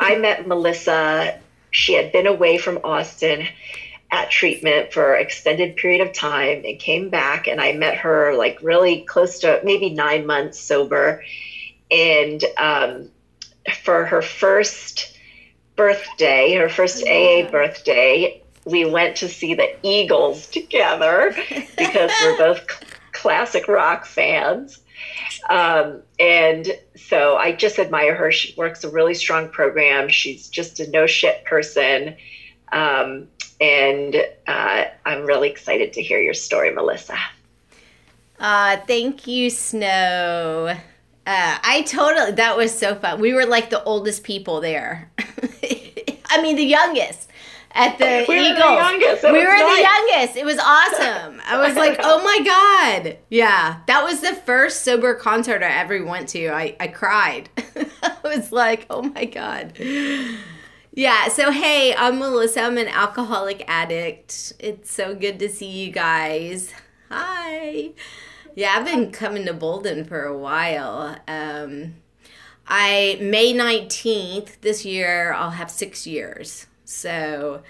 I met Melissa. She had been away from Austin at treatment for extended period of time and came back and I met her like really close to maybe nine months sober. And um, for her first birthday, her first AA birthday, we went to see the Eagles together because we're both classic rock fans. Um, and so I just admire her. She works a really strong program. She's just a no shit person. Um, and uh, I'm really excited to hear your story, Melissa. Uh, thank you, Snow. Uh, I totally, that was so fun. We were like the oldest people there. I mean, the youngest at the we Eagles. Were the youngest. we were nice. the youngest. It was awesome. I was like, oh my God. Yeah. That was the first sober concert I ever went to. I, I cried. I was like, oh my God. Yeah, so hey, I'm Melissa. I'm an alcoholic addict. It's so good to see you guys. Hi. Yeah, I've been coming to Bolden for a while. Um, I May 19th this year, I'll have six years. So,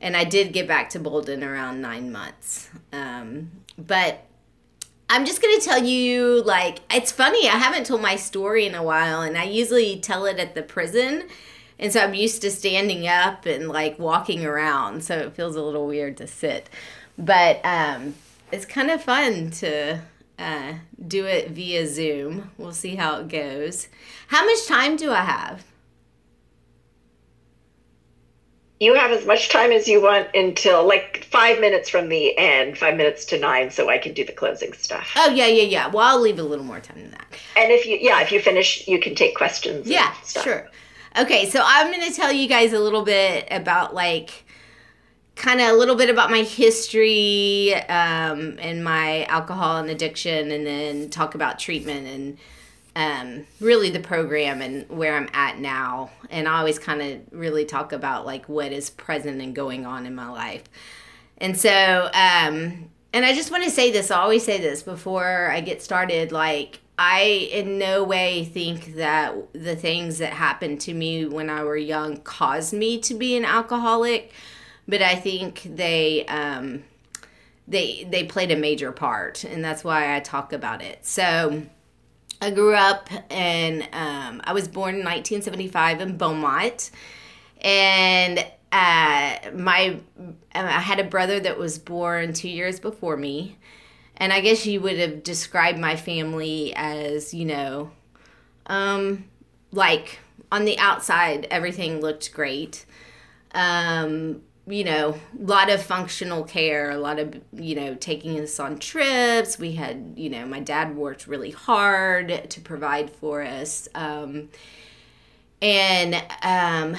and I did get back to Bolden around nine months. Um, but I'm just going to tell you like, it's funny, I haven't told my story in a while, and I usually tell it at the prison. And so I'm used to standing up and like walking around. So it feels a little weird to sit. But um, it's kind of fun to uh, do it via Zoom. We'll see how it goes. How much time do I have? You have as much time as you want until like five minutes from the end, five minutes to nine, so I can do the closing stuff. Oh yeah, yeah, yeah. Well, I'll leave a little more time than that. And if you, yeah, if you finish, you can take questions. Yeah, sure. Okay, so I'm going to tell you guys a little bit about like kind of a little bit about my history um, and my alcohol and addiction, and then talk about treatment and um, really the program and where I'm at now. And I always kind of really talk about like what is present and going on in my life. And so, um, and I just want to say this, I always say this before I get started like, I in no way think that the things that happened to me when I were young caused me to be an alcoholic, but I think they um, they they played a major part, and that's why I talk about it. So I grew up and um, I was born in 1975 in Beaumont, and uh, my I had a brother that was born two years before me, and I guess you would have described my family as you know, um, like on the outside everything looked great. Um, you know, a lot of functional care, a lot of, you know, taking us on trips. We had, you know, my dad worked really hard to provide for us. Um, and um,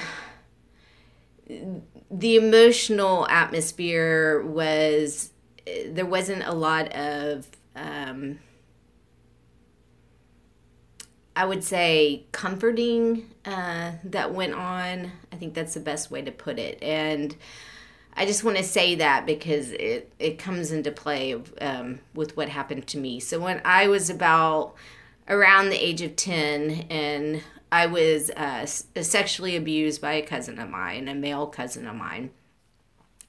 the emotional atmosphere was, there wasn't a lot of, um, I would say comforting uh, that went on. I think that's the best way to put it. And I just want to say that because it, it comes into play um, with what happened to me. So when I was about around the age of 10 and I was uh, sexually abused by a cousin of mine, a male cousin of mine.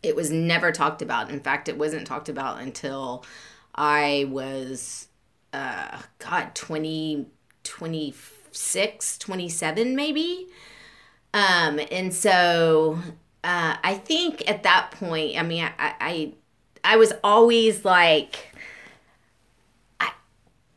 It was never talked about. In fact, it wasn't talked about until I was, uh, God, 20, 26, 27 maybe. Um, and so uh, I think at that point, I mean, I, I, I was always like, I,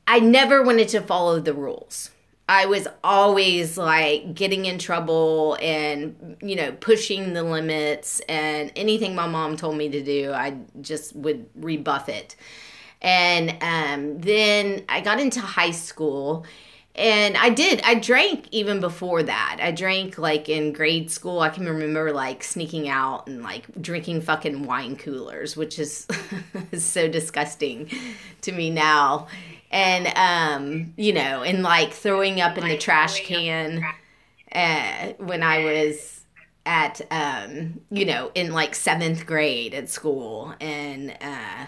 I never wanted to follow the rules. I was always like getting in trouble and, you know, pushing the limits and anything my mom told me to do, I just would rebuff it. And um, then I got into high school and I did. I drank even before that. I drank like in grade school. I can remember like sneaking out and like drinking fucking wine coolers, which is so disgusting to me now. And um, you know, and like throwing up in the trash can uh, when I was at um, you know, in like seventh grade at school, and uh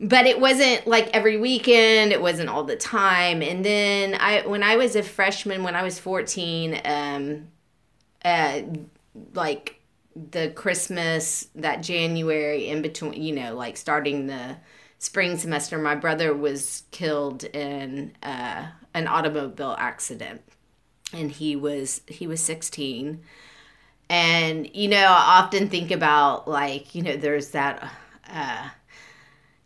but it wasn't like every weekend it wasn't all the time and then i when i was a freshman when i was 14 um uh, like the Christmas, that January in between, you know, like starting the spring semester, my brother was killed in uh, an automobile accident, and he was he was sixteen. And you know, I often think about like you know, there's that. Uh,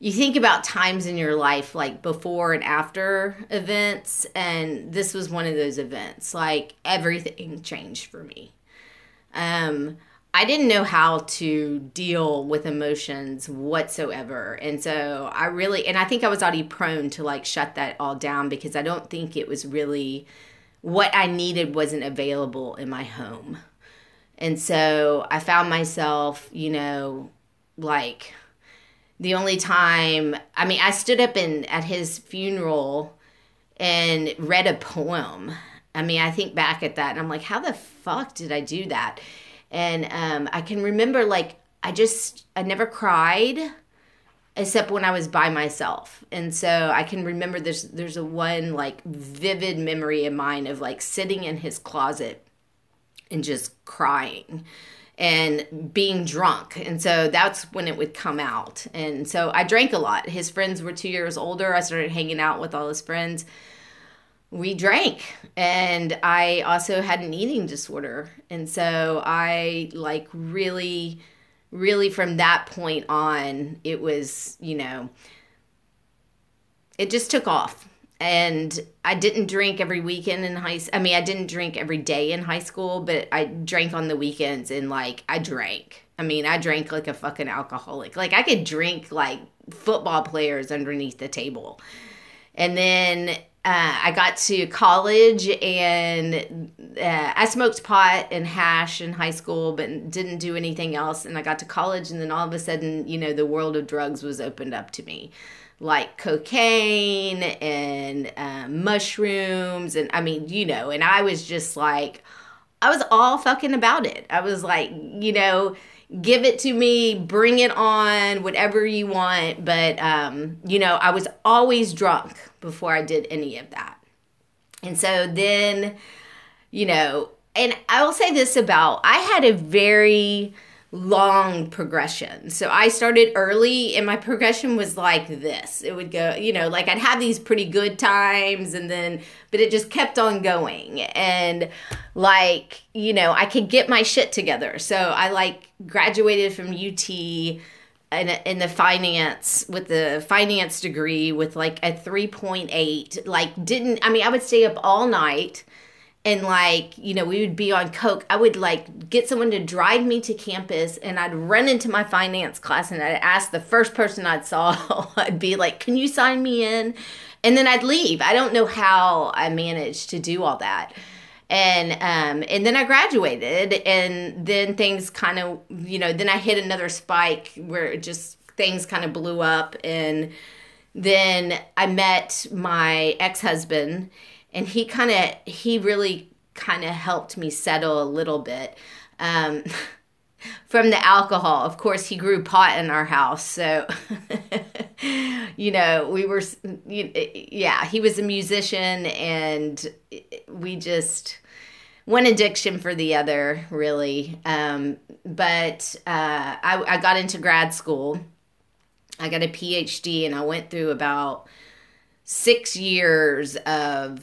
you think about times in your life like before and after events and this was one of those events like everything changed for me. Um i didn't know how to deal with emotions whatsoever and so i really and i think i was already prone to like shut that all down because i don't think it was really what i needed wasn't available in my home. And so i found myself you know like the only time I mean I stood up in at his funeral and read a poem. I mean, I think back at that and I'm like, how the fuck did I do that? And um, I can remember like I just I never cried except when I was by myself. And so I can remember there's there's a one like vivid memory in mine of like sitting in his closet and just crying and being drunk. And so that's when it would come out. And so I drank a lot. His friends were two years older. I started hanging out with all his friends. We drank. And I also had an eating disorder. And so I like really, really from that point on, it was, you know, it just took off and I didn't drink every weekend in high I mean I didn't drink every day in high school, but I drank on the weekends and like I drank. I mean, I drank like a fucking alcoholic. Like I could drink like football players underneath the table. And then uh, I got to college and uh, I smoked pot and hash in high school, but didn't do anything else. And I got to college, and then all of a sudden, you know, the world of drugs was opened up to me like cocaine and um, mushrooms and I mean, you know, and I was just like, I was all fucking about it. I was like, you know, give it to me, bring it on, whatever you want. But, um, you know, I was always drunk before I did any of that. And so then, you know, and I will say this about I had a very, long progression. So I started early and my progression was like this. It would go, you know, like I'd have these pretty good times and then but it just kept on going and like, you know, I could get my shit together. So I like graduated from UT in, in the finance with the finance degree with like a 3.8 like didn't I mean I would stay up all night and like you know we would be on coke. I would like get someone to drive me to campus and i'd run into my finance class and i'd ask the first person i saw i'd be like can you sign me in? And then i'd leave. I don't know how i managed to do all that. And um and then i graduated and then things kind of you know then i hit another spike where just things kind of blew up. And then i met my ex-husband and he kind of he really kind of helped me settle a little bit um, from the alcohol. Of course he grew pot in our house so you know we were yeah he was a musician and we just one addiction for the other really. Um, but uh, I, I got into grad school. I got a phd and i went through about six years of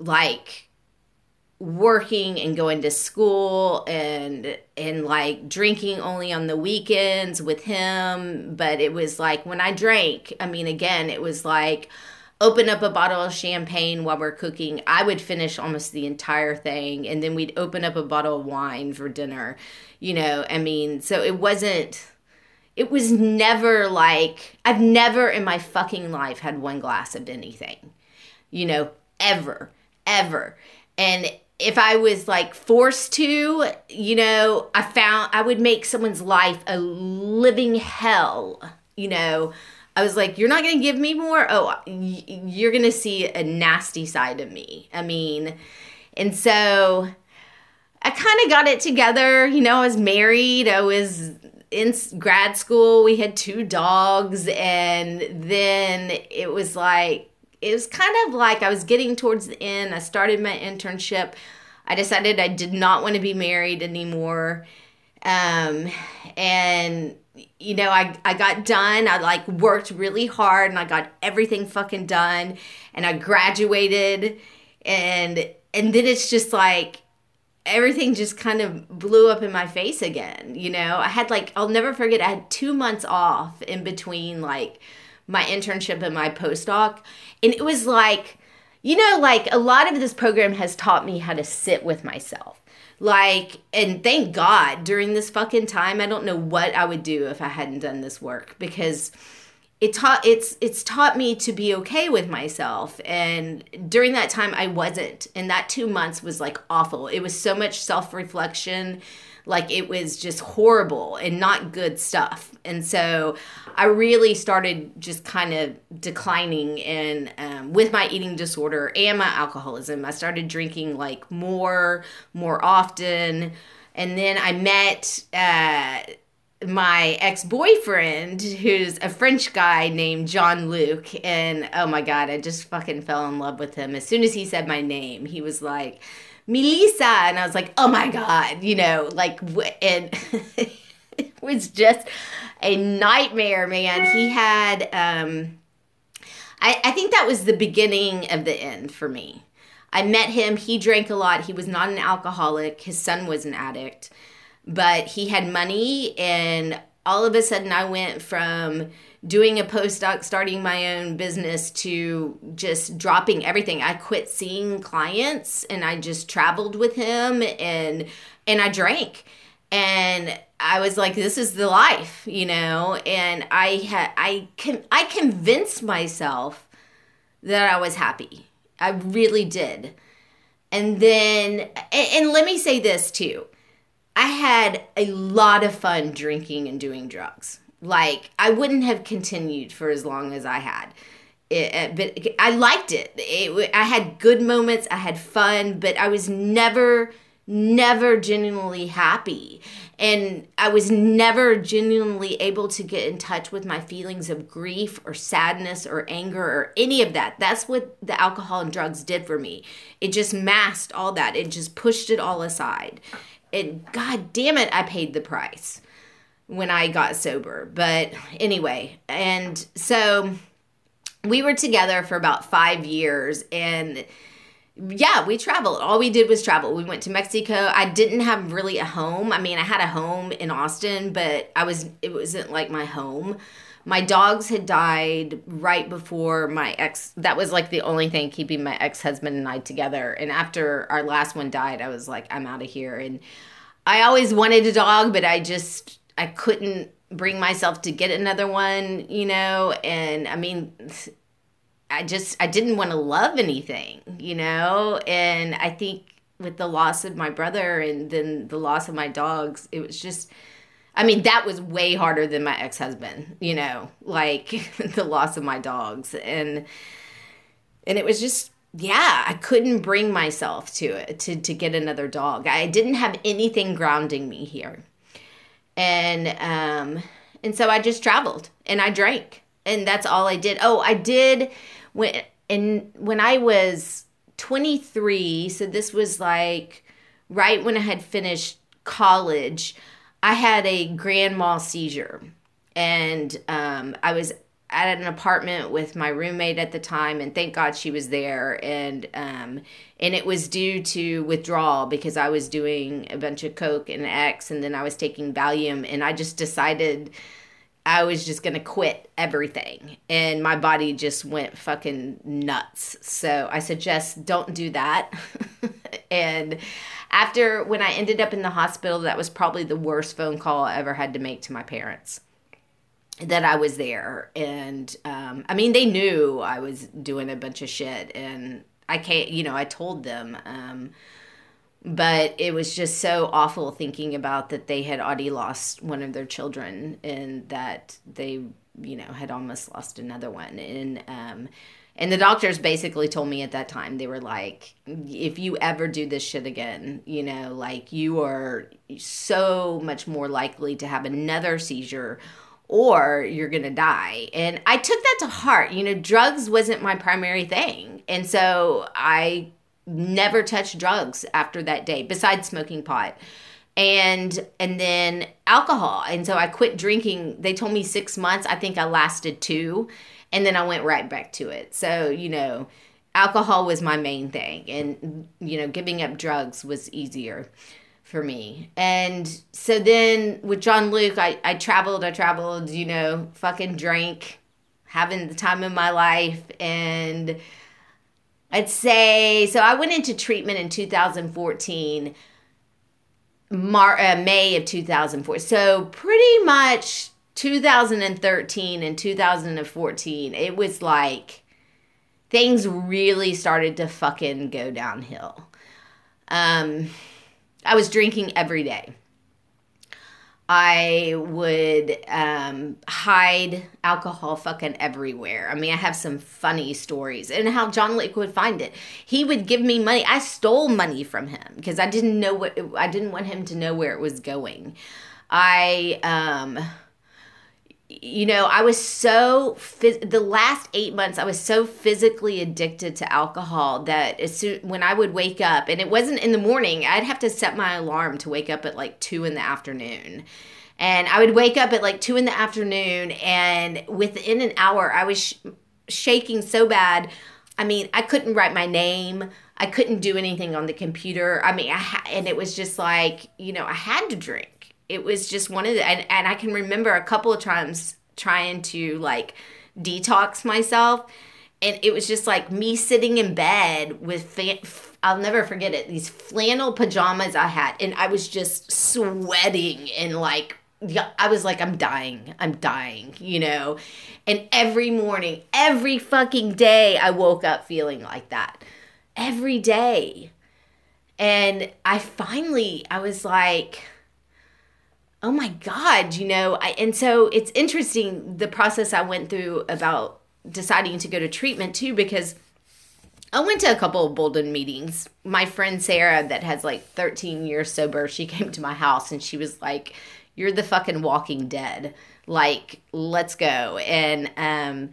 like working and going to school and and like drinking only on the weekends with him but it was like when i drank i mean again it was like open up a bottle of champagne while we're cooking i would finish almost the entire thing and then we'd open up a bottle of wine for dinner you know i mean so it wasn't it was never like i've never in my fucking life had one glass of anything you know ever ever. And if I was like forced to, you know, I found I would make someone's life a living hell, you know. I was like, you're not going to give me more? Oh, you're going to see a nasty side of me. I mean, and so I kind of got it together. You know, I was married, I was in grad school, we had two dogs, and then it was like, it was kind of like I was getting towards the end. I started my internship. I decided I did not want to be married anymore. Um, and you know, I, I got done. I like worked really hard and I got everything fucking done and I graduated and and then it's just like everything just kind of blew up in my face again. You know, I had like I'll never forget I had 2 months off in between like my internship and my postdoc. And it was like you know like a lot of this program has taught me how to sit with myself. Like and thank god during this fucking time i don't know what i would do if i hadn't done this work because it taught it's it's taught me to be okay with myself. And during that time i wasn't. And that two months was like awful. It was so much self-reflection like it was just horrible and not good stuff. And so i really started just kind of declining and um, with my eating disorder and my alcoholism. I started drinking like more more often. And then i met uh, my ex-boyfriend who's a french guy named john luke and oh my god i just fucking fell in love with him. As soon as he said my name he was like melissa and i was like oh my god you know like and it was just a nightmare man. He had um I, I think that was the beginning of the end for me. I met him. He drank a lot. He was not an alcoholic. His son was an addict. But he had money and all of a sudden I went from doing a postdoc, starting my own business to just dropping everything. I quit seeing clients and I just traveled with him and and I drank. And I was like this is the life, you know, and I had I can I convinced myself that I was happy. I really did. And then and, and let me say this too I had a lot of fun drinking and doing drugs. Like I wouldn't have continued for as long as I had. It, uh, but I liked it. it. I had good moments. I had fun, but I was never, never genuinely happy. And I was never genuinely able to get in touch with my feelings of grief or sadness or anger or any of that. That's what the alcohol and drugs did for me. It just masked all that, it just pushed it all aside and god damn it i paid the price when i got sober. But anyway and so we were together for about five years and yeah we traveled. All we did was travel. We went to mexico. I didn't have really a home. I mean i had a home in austin but i was it wasn't like my home my dogs had died right before my ex that was like the only thing keeping my ex-husband and I together. And after our last one died I was like I'm out of here. And I always wanted a dog but I just I couldn't bring myself to get another one you know? And I mean I just I didn't want to love anything you know? And I think with the loss of my brother and then the loss of my dogs it was just I mean, that was way harder than my ex husband, you know, like the loss of my dogs. And and it was just yeah, I couldn't bring myself to it to, to get another dog. I didn't have anything grounding me here. And um and so I just traveled and I drank. And that's all I did. Oh, I did when and when I was 23, so this was like right when I had finished college. I had a grand mal seizure, and um, I was at an apartment with my roommate at the time, and thank God she was there. And um, and it was due to withdrawal because I was doing a bunch of coke and X, and then I was taking Valium, and I just decided. I was just gonna quit everything, and my body just went fucking nuts. So I suggest don't do that. and after when I ended up in the hospital, that was probably the worst phone call I ever had to make to my parents. That I was there, and um, I mean, they knew I was doing a bunch of shit, and I can't, you know, I told them. Um, but it was just so awful thinking about that they had already lost one of their children and that they you know had almost lost another one and um and the doctors basically told me at that time, they were like, if you ever do this shit again, you know, like you are so much more likely to have another seizure or you're going to die. And I took that to heart. You know, drugs wasn't my primary thing. And so I never touched drugs after that day besides smoking pot and and then alcohol and so i quit drinking they told me six months i think i lasted two and then i went right back to it. So you know alcohol was my main thing and you know giving up drugs was easier for me. And so then with john luke i, I traveled i traveled you know fucking drank having the time of my life. And i'd say so i went into treatment in 2014 Mar- uh, May of 2004. So pretty much 2013 and 2014, it was like things really started to fucking go downhill. Um, I was drinking every day. I would um, hide alcohol fucking everywhere. I mean, I have some funny stories and how John Luke would find it. He would give me money. I stole money from him because I didn't know what I didn't want him to know where it was going. I um you know, I was so phys- the last eight months, I was so physically addicted to alcohol that as soon when I would wake up, and it wasn't in the morning, I'd have to set my alarm to wake up at like two in the afternoon, and I would wake up at like two in the afternoon, and within an hour, I was sh- shaking so bad. I mean, I couldn't write my name. I couldn't do anything on the computer. I mean, I ha- and it was just like you know, I had to drink it was just one of the and, and i can remember a couple of times trying to like detox myself and it was just like me sitting in bed with fan, I'll never forget it these flannel pajamas I had and I was just sweating and like I was like I'm dying I'm dying you know? And every morning every fucking day I woke up feeling like that. Every day. And I finally I was like oh my god you know I, and so it's interesting the process i went through about deciding to go to treatment too because i went to a couple of bolden meetings. My friend sarah that has like 13 years sober she came to my house and she was like you're the fucking walking dead. Like let's go. And um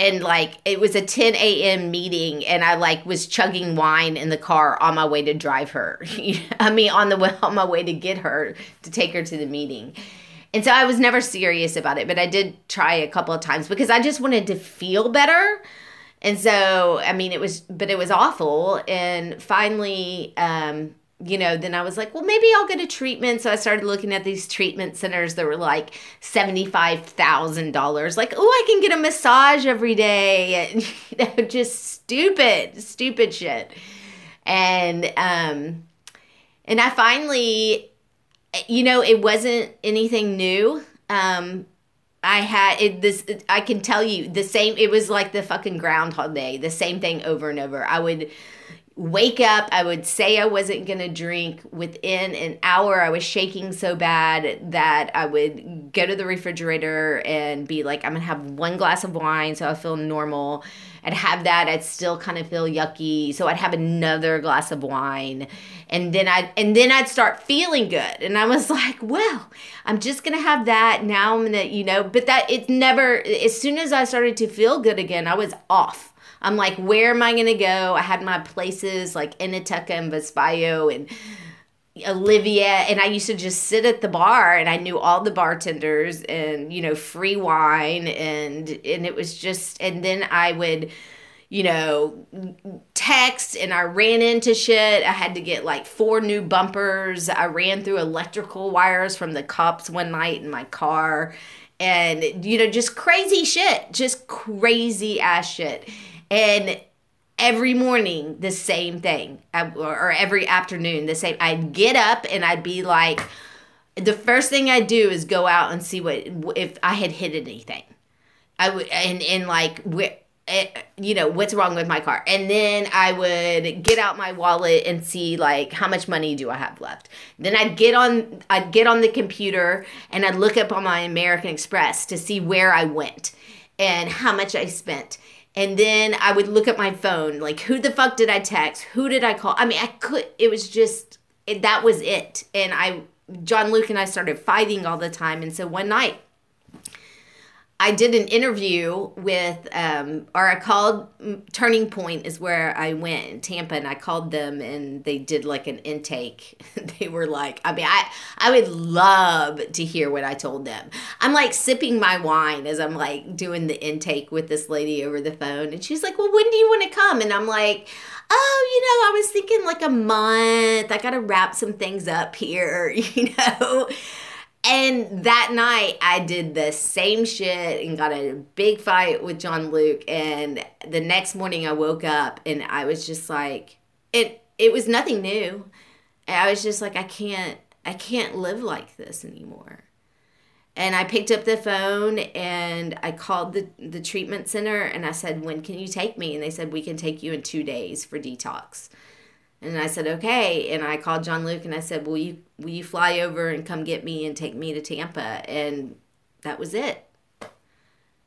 and like it was a 10 a.m meeting and i like was chugging wine in the car on my way to drive her. I mean on the way on my way to get her to take her to the meeting. And so i was never serious about it but i did try a couple of times because i just wanted to feel better. And so i mean it was but it was awful. And finally um you know, then I was like, well, maybe I'll get a treatment. So I started looking at these treatment centers that were like $75,000. Like, oh, I can get a massage every day. And, you know, just stupid, stupid shit. And, um, and I finally, you know, it wasn't anything new. Um, I had it this I can tell you the same it was like the fucking groundhog day, the same thing over and over. I would wake up i would say i wasn't going to drink. Within an hour i was shaking so bad that i would go to the refrigerator and be like i'm going to have one glass of wine so i feel normal. I'd have that i'd still kind of feel yucky so i'd have another glass of wine. And then i'd and then i'd start feeling good. And i was like well i'm just going to have that. Now i'm going to you know? But that it's never as soon as i started to feel good again i was off I'm like, where am I going to go? I had my places like Enoteca and Vespaio and Olivia and I used to just sit at the bar and I knew all the bartenders and you know free wine and and it was just and then I would you know text and I ran into shit. I had to get like four new bumpers. I ran through electrical wires from the cops one night in my car and you know just crazy shit just crazy ass shit and every morning the same thing. Or every afternoon the same. I'd get up and i'd be like the first thing i'd do is go out and see what if i had hit anything. I would and and like eh, you know what's wrong with my car? And then i would get out my wallet and see like how much money do i have left? Then i'd get on i'd get on the computer and i'd look up on my american express to see where i went and how much i spent and then I would look at my phone, like, who the fuck did I text? Who did I call? I mean, I could, it was just, it, that was it. And I, John Luke and I started fighting all the time. And so one night, I did an interview with, um, or I called Turning Point is where I went in Tampa, and I called them, and they did like an intake. they were like, I mean, I I would love to hear what I told them. I'm like sipping my wine as I'm like doing the intake with this lady over the phone, and she's like, "Well, when do you want to come?" And I'm like, "Oh, you know, I was thinking like a month. I got to wrap some things up here, you know." And that night, I did the same shit and got a big fight with John Luke. And the next morning, I woke up and I was just like, it. It was nothing new. And I was just like, I can't, I can't live like this anymore. And I picked up the phone and I called the the treatment center and I said, "When can you take me?" And they said, "We can take you in two days for detox." And I said, okay. And I called John Luke and I said, will you, will you fly over and come get me and take me to Tampa? And that was it.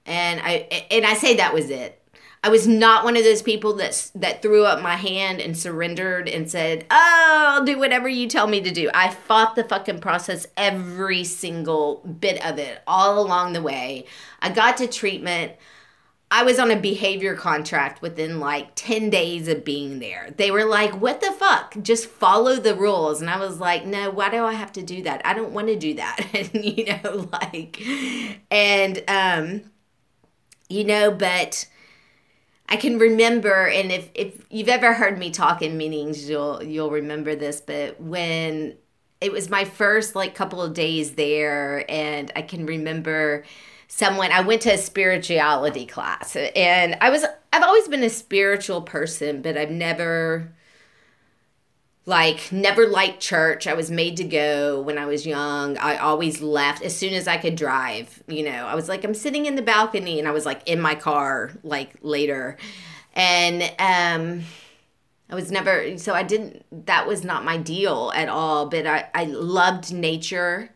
And I, and I say that was it. I was not one of those people that that threw up my hand and surrendered and said, "Oh, I'll do whatever you tell me to do." I fought the fucking process every single bit of it all along the way. I got to treatment. I was on a behavior contract within like 10 days of being there. They were like, what the fuck? Just follow the rules. And I was like, no, why do I have to do that? I don't want to do that. and, you know, like, and, um, you know, but I can remember, and if, if you've ever heard me talk in meetings, you'll, you'll remember this, but when it was my first like couple of days there, and I can remember, someone I went to a spirituality class and I was I've always been a spiritual person, but I've never like never liked church. I was made to go when I was young. I always left as soon as I could drive, you know. I was like I'm sitting in the balcony and I was like in my car like later. And um I was never so I didn't that was not my deal at all, but I I loved nature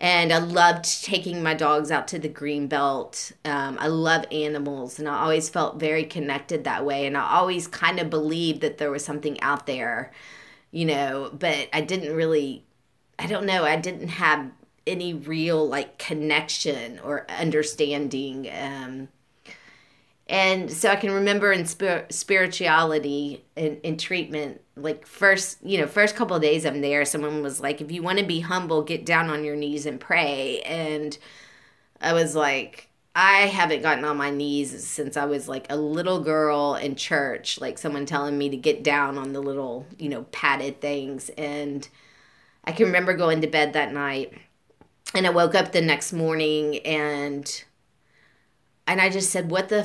and I loved taking my dogs out to the green belt. Um, I love animals, and I always felt very connected that way. And I always kind of believed that there was something out there, you know. But I didn't really, I don't know, I didn't have any real like connection or understanding. Um, and so I can remember in spir- spirituality and in treatment, like first, you know, first couple of days I'm there, someone was like, if you want to be humble, get down on your knees and pray. And I was like, I haven't gotten on my knees since I was like a little girl in church, like someone telling me to get down on the little, you know, padded things. And I can remember going to bed that night and I woke up the next morning and and I just said, "What the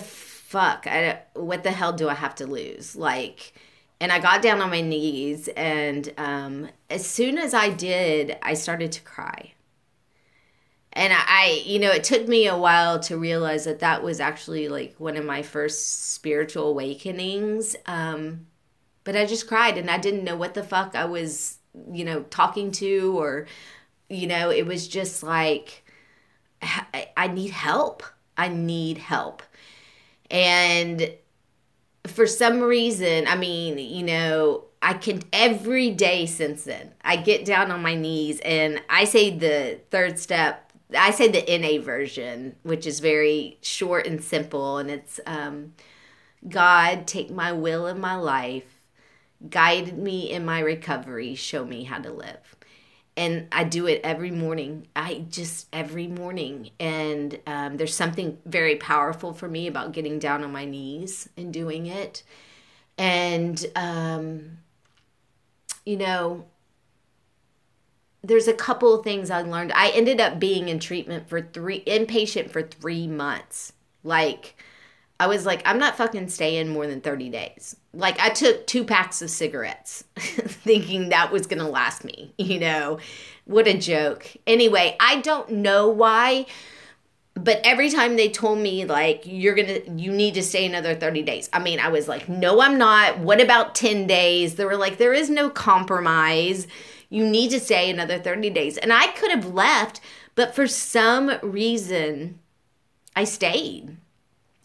fuck, I, what the hell do I have to lose? Like, and I got down on my knees, and um, as soon as I did, I started to cry. And I, you know, it took me a while to realize that that was actually like one of my first spiritual awakenings. Um, but I just cried, and I didn't know what the fuck I was, you know, talking to, or, you know, it was just like, I, I need help. I need help. And for some reason, I mean, you know, I can every day since then, I get down on my knees and I say the third step. I say the NA version, which is very short and simple, and it's um, God, take my will in my life, guide me in my recovery, show me how to live and I do it every morning. I just every morning, and um, there's something very powerful for me about getting down on my knees and doing it. And um, you know, there's a couple of things I learned. I ended up being in treatment for three inpatient for three months, like I was like, I'm not fucking staying more than 30 days. Like, I took two packs of cigarettes thinking that was gonna last me, you know? What a joke. Anyway, I don't know why, but every time they told me, like, you're gonna, you need to stay another 30 days. I mean, I was like, no, I'm not. What about 10 days? They were like, there is no compromise. You need to stay another 30 days. And I could have left, but for some reason, I stayed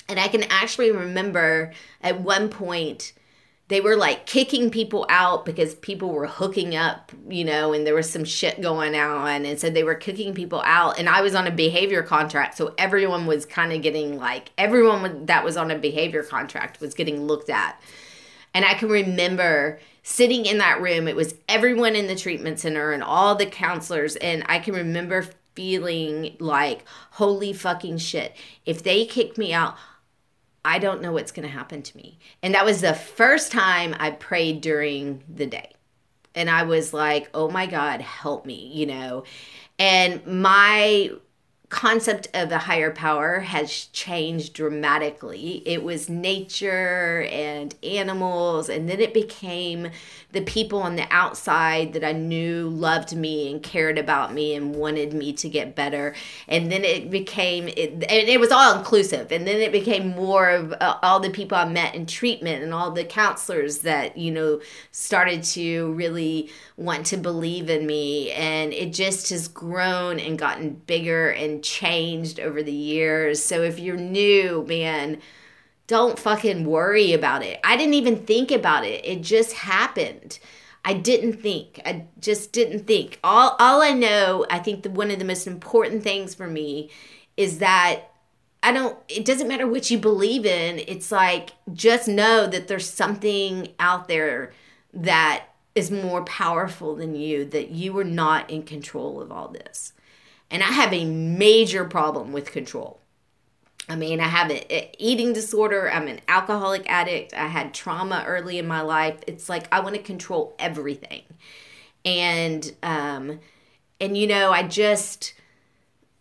and I can actually remember at one point they were like kicking people out because people were hooking up, you know, and there was some shit going on. And so they were kicking people out. And I was on a behavior contract. So everyone was kind of getting like, everyone that was on a behavior contract was getting looked at. And I can remember sitting in that room. It was everyone in the treatment center and all the counselors. And I can remember feeling like, holy fucking shit. If they kick me out, I don't know what's going to happen to me. And that was the first time I prayed during the day. And I was like, oh my God, help me, you know. And my concept of the higher power has changed dramatically. It was nature and animals, and then it became the people on the outside that I knew loved me and cared about me and wanted me to get better. And then it became, it, it was all inclusive. And then it became more of uh, all the people I met in treatment and all the counselors that, you know, started to really want to believe in me. And it just has grown and gotten bigger and changed over the years. So if you're new, man, don't fucking worry about it. I didn't even think about it. It just happened. I didn't think. I just didn't think. All all I know, I think the one of the most important things for me is that I don't it doesn't matter what you believe in. It's like just know that there's something out there that is more powerful than you that you are not in control of all this. And I have a major problem with control. I mean, I have an eating disorder. I'm an alcoholic addict. I had trauma early in my life. It's like I want to control everything. And um and you know, I just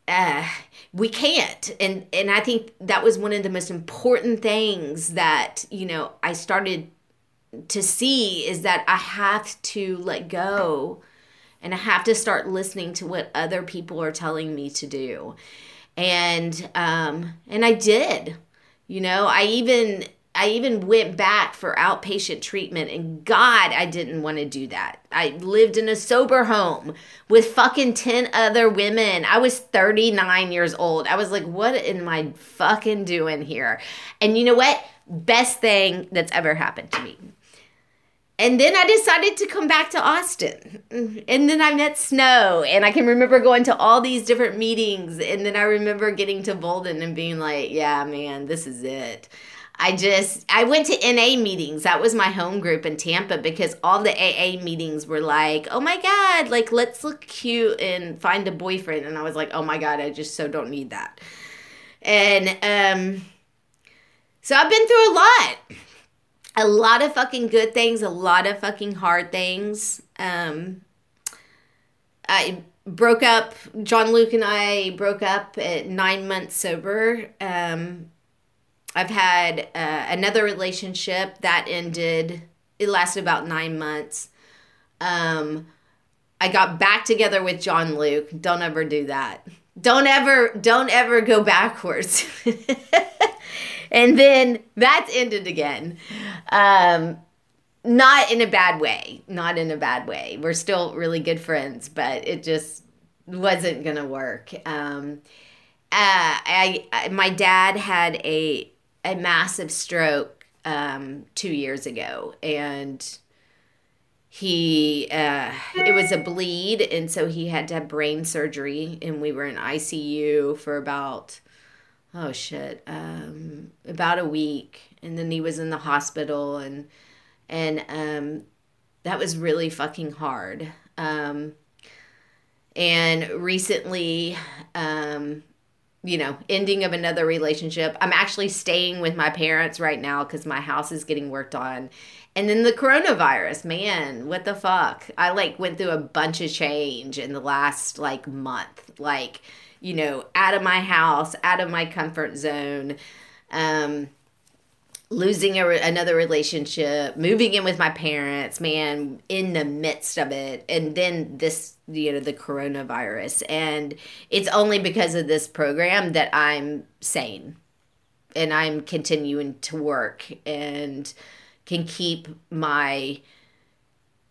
uh we can't. And and I think that was one of the most important things that, you know, I started to see is that I have to let go and I have to start listening to what other people are telling me to do and um and I did. You know, I even I even went back for outpatient treatment and God, I didn't want to do that. I lived in a sober home with fucking 10 other women. I was 39 years old. I was like, what am I fucking doing here? And you know what? Best thing that's ever happened to me and then I decided to come back to Austin. And then I met Snow. And I can remember going to all these different meetings. And then I remember getting to Bolden and being like, yeah, man, this is it. I just, I went to NA meetings. That was my home group in Tampa because all the AA meetings were like, oh my God, like, let's look cute and find a boyfriend. And I was like, oh my God, I just so don't need that. And um, so I've been through a lot a lot of fucking good things, a lot of fucking hard things. Um, I broke up. John Luke and I broke up at nine months sober. Um, I've had uh, another relationship that ended. It lasted about nine months. Um, I got back together with John Luke. Don't ever do that. Don't ever, don't ever go backwards. and then that's ended again. Um, not in a bad way. Not in a bad way. We're still really good friends, but it just wasn't gonna work. Um, uh, I, I my dad had a a massive stroke um, two years ago, and he uh, it was a bleed, and so he had to have brain surgery, and we were in ICU for about oh shit, um, about a week, and then he was in the hospital, and and um, that was really fucking hard. Um, and recently, um, you know, ending of another relationship. I'm actually staying with my parents right now because my house is getting worked on. And then the coronavirus, man, what the fuck? I like went through a bunch of change in the last like month. Like, you know, out of my house, out of my comfort zone, um, losing a, another relationship, moving in with my parents, man, in the midst of it. And then this, you know, the coronavirus. And it's only because of this program that I'm sane and I'm continuing to work and can keep my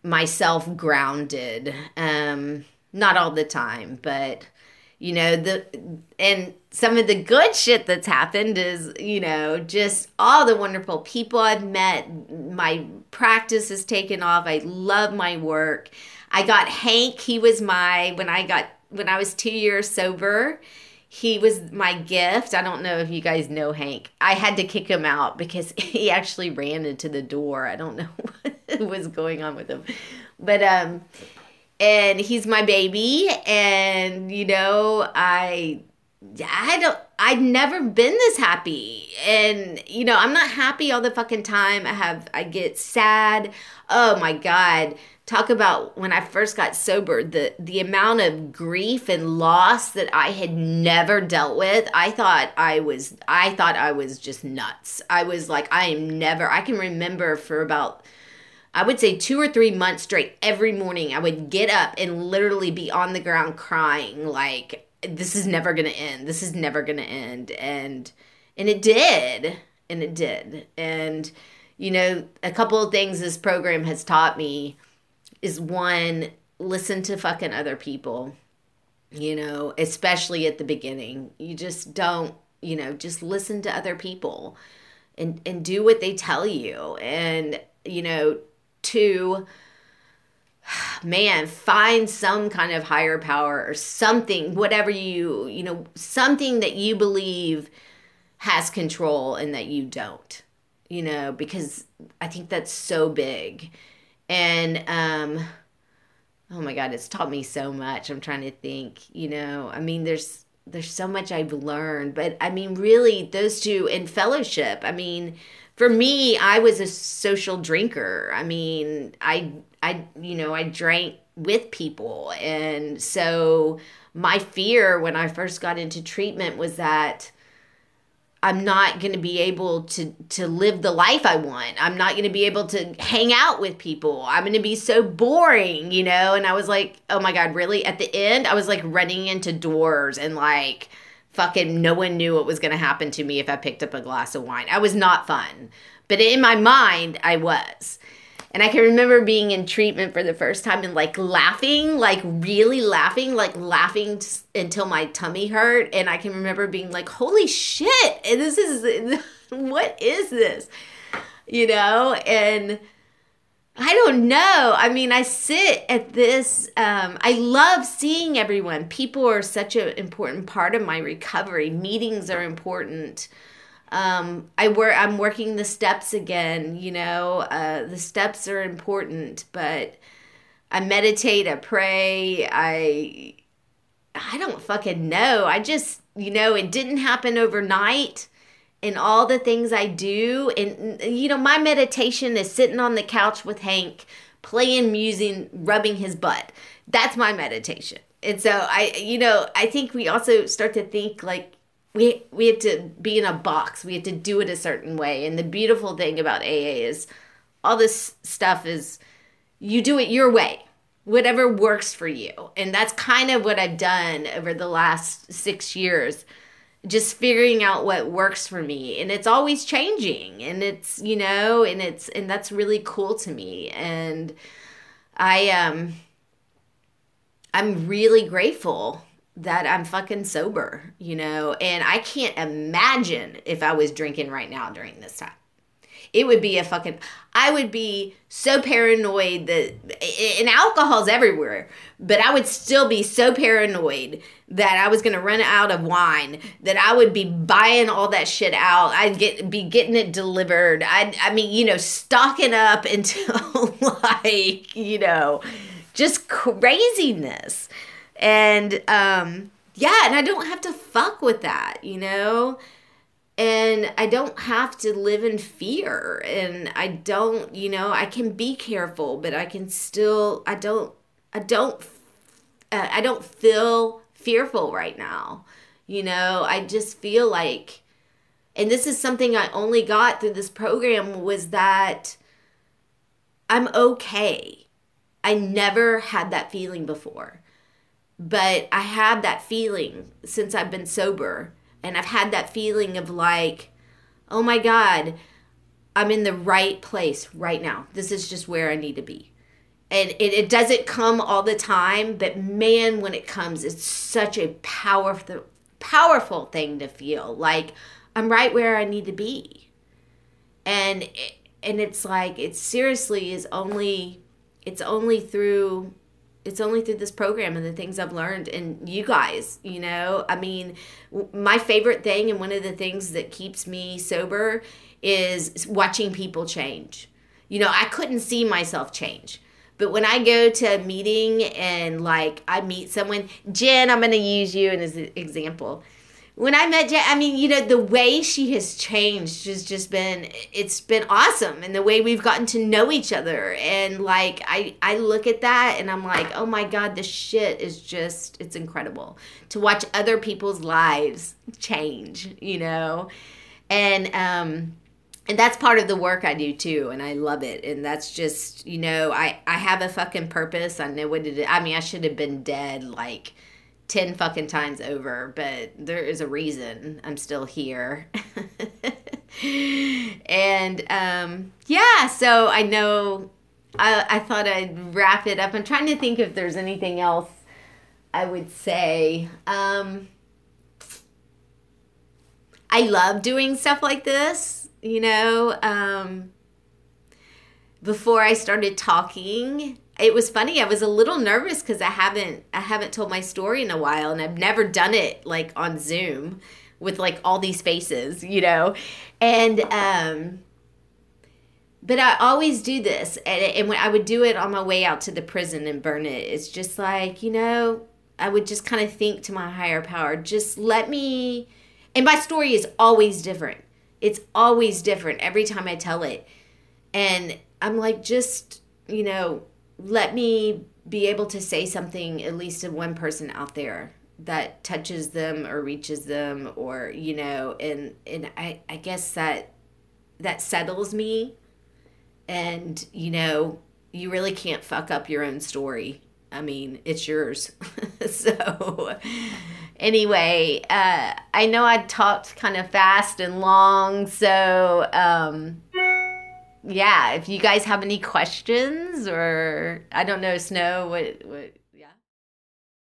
myself grounded um not all the time but you know the and some of the good shit that's happened is you know just all the wonderful people i've met my practice has taken off i love my work. I got hank he was my when i got when i was two years sober he was my gift. I don't know if you guys know hank. I had to kick him out because he actually ran into the door. I don't know what was going on with him. But um and he's my baby and you know i i don't i've never been this happy. And you know i'm not happy all the fucking time. I have i get sad. Oh my god. Talk about when i first got sober the the amount of grief and loss that i had never dealt with. I thought i was i thought i was just nuts. I was like i am never i can remember for about I would say two or three months straight, every morning, I would get up and literally be on the ground crying, like, this is never gonna end. This is never gonna end. And and it did. And it did. And you know, a couple of things this program has taught me is one, listen to fucking other people. You know, especially at the beginning. You just don't, you know, just listen to other people and and do what they tell you. And, you know, to man find some kind of higher power or something whatever you you know something that you believe has control and that you don't you know because i think that's so big. And um oh my god it's taught me so much. I'm trying to think you know i mean there's there's so much i've learned but i mean really those two in fellowship i mean for me, I was a social drinker. I mean, I I you know, I drank with people. And so my fear when I first got into treatment was that I'm not going to be able to to live the life I want. I'm not going to be able to hang out with people. I'm going to be so boring, you know? And I was like, "Oh my god, really?" At the end, I was like running into doors and like fucking no one knew what was going to happen to me if I picked up a glass of wine. I was not fun. But in my mind, I was. And I can remember being in treatment for the first time and like laughing, like really laughing, like laughing t- until my tummy hurt. And I can remember being like, holy shit, this is, what is this? You know? And I don't know. I mean, I sit at this. Um, I love seeing everyone. People are such an important part of my recovery. Meetings are important. Um, I work. I'm working the steps again. You know, uh, the steps are important, but I meditate. I pray. I I don't fucking know. I just you know, it didn't happen overnight in all the things I do. And, you know, my meditation is sitting on the couch with Hank, playing music, rubbing his butt. That's my meditation. And so I, you know, I think we also start to think like we we have to be in a box. We had to do it a certain way. And the beautiful thing about AA is all this stuff is you do it your way. Whatever works for you. And that's kind of what I've done over the last 6 years just figuring out what works for me and it's always changing and it's you know and it's and that's really cool to me and i um i'm really grateful that i'm fucking sober you know and i can't imagine if i was drinking right now during this time it would be a fucking I would be so paranoid that and alcohol's everywhere, but I would still be so paranoid that I was going to run out of wine that I would be buying all that shit out. I'd get be getting it delivered. I I mean, you know, stocking up until like, you know, just craziness. And um yeah, and I don't have to fuck with that, you know? And I don't have to live in fear. And I don't you know I can be careful but I can still I don't I don't uh, I don't feel fearful right now. You know I just feel like and this is something I only got through this program was that I'm okay. I never had that feeling before. But I have that feeling since I've been sober and I've had that feeling of like, oh my God, I'm in the right place right now. This is just where I need to be. and it, it doesn't come all the time but man when it comes it's such a powerful powerful thing to feel like i'm right where i need to be and and it's like it seriously is only it's only through it's only through this program and the things I've learned and you guys, you know. I mean, my favorite thing and one of the things that keeps me sober is watching people change. You know, I couldn't see myself change. But when I go to a meeting and like I meet someone, Jen, I'm going to use you as an example when I met Jen, I mean, you know, the way she has changed has just been it's been awesome and the way we've gotten to know each other and like I I look at that and I'm like, "Oh my god, this shit is just it's incredible to watch other people's lives change, you know." And um and that's part of the work I do too, and I love it. And that's just, you know, I I have a fucking purpose. I know what. I mean, I should have been dead like 10 fucking times over, but there is a reason I'm still here. and um, yeah, so I know I, I thought I'd wrap it up. I'm trying to think if there's anything else I would say. Um, I love doing stuff like this, you know. Um, before I started talking, it was funny. I was a little nervous because I haven't I haven't told my story in a while, and I've never done it like on Zoom with like all these faces, you know, and um. But I always do this, and, and when I would do it on my way out to the prison and burn it, it's just like you know, I would just kind of think to my higher power, just let me. And my story is always different. It's always different every time I tell it, and I'm like, just you know, let me be able to say something at least to one person out there that touches them or reaches them or you know and and I, I guess that that settles me. And you know you really can't fuck up your own story. I mean it's yours. So anyway uh, i know i talked kind of fast and long so um, yeah, if you guys have any questions or I don't know, Snow, what what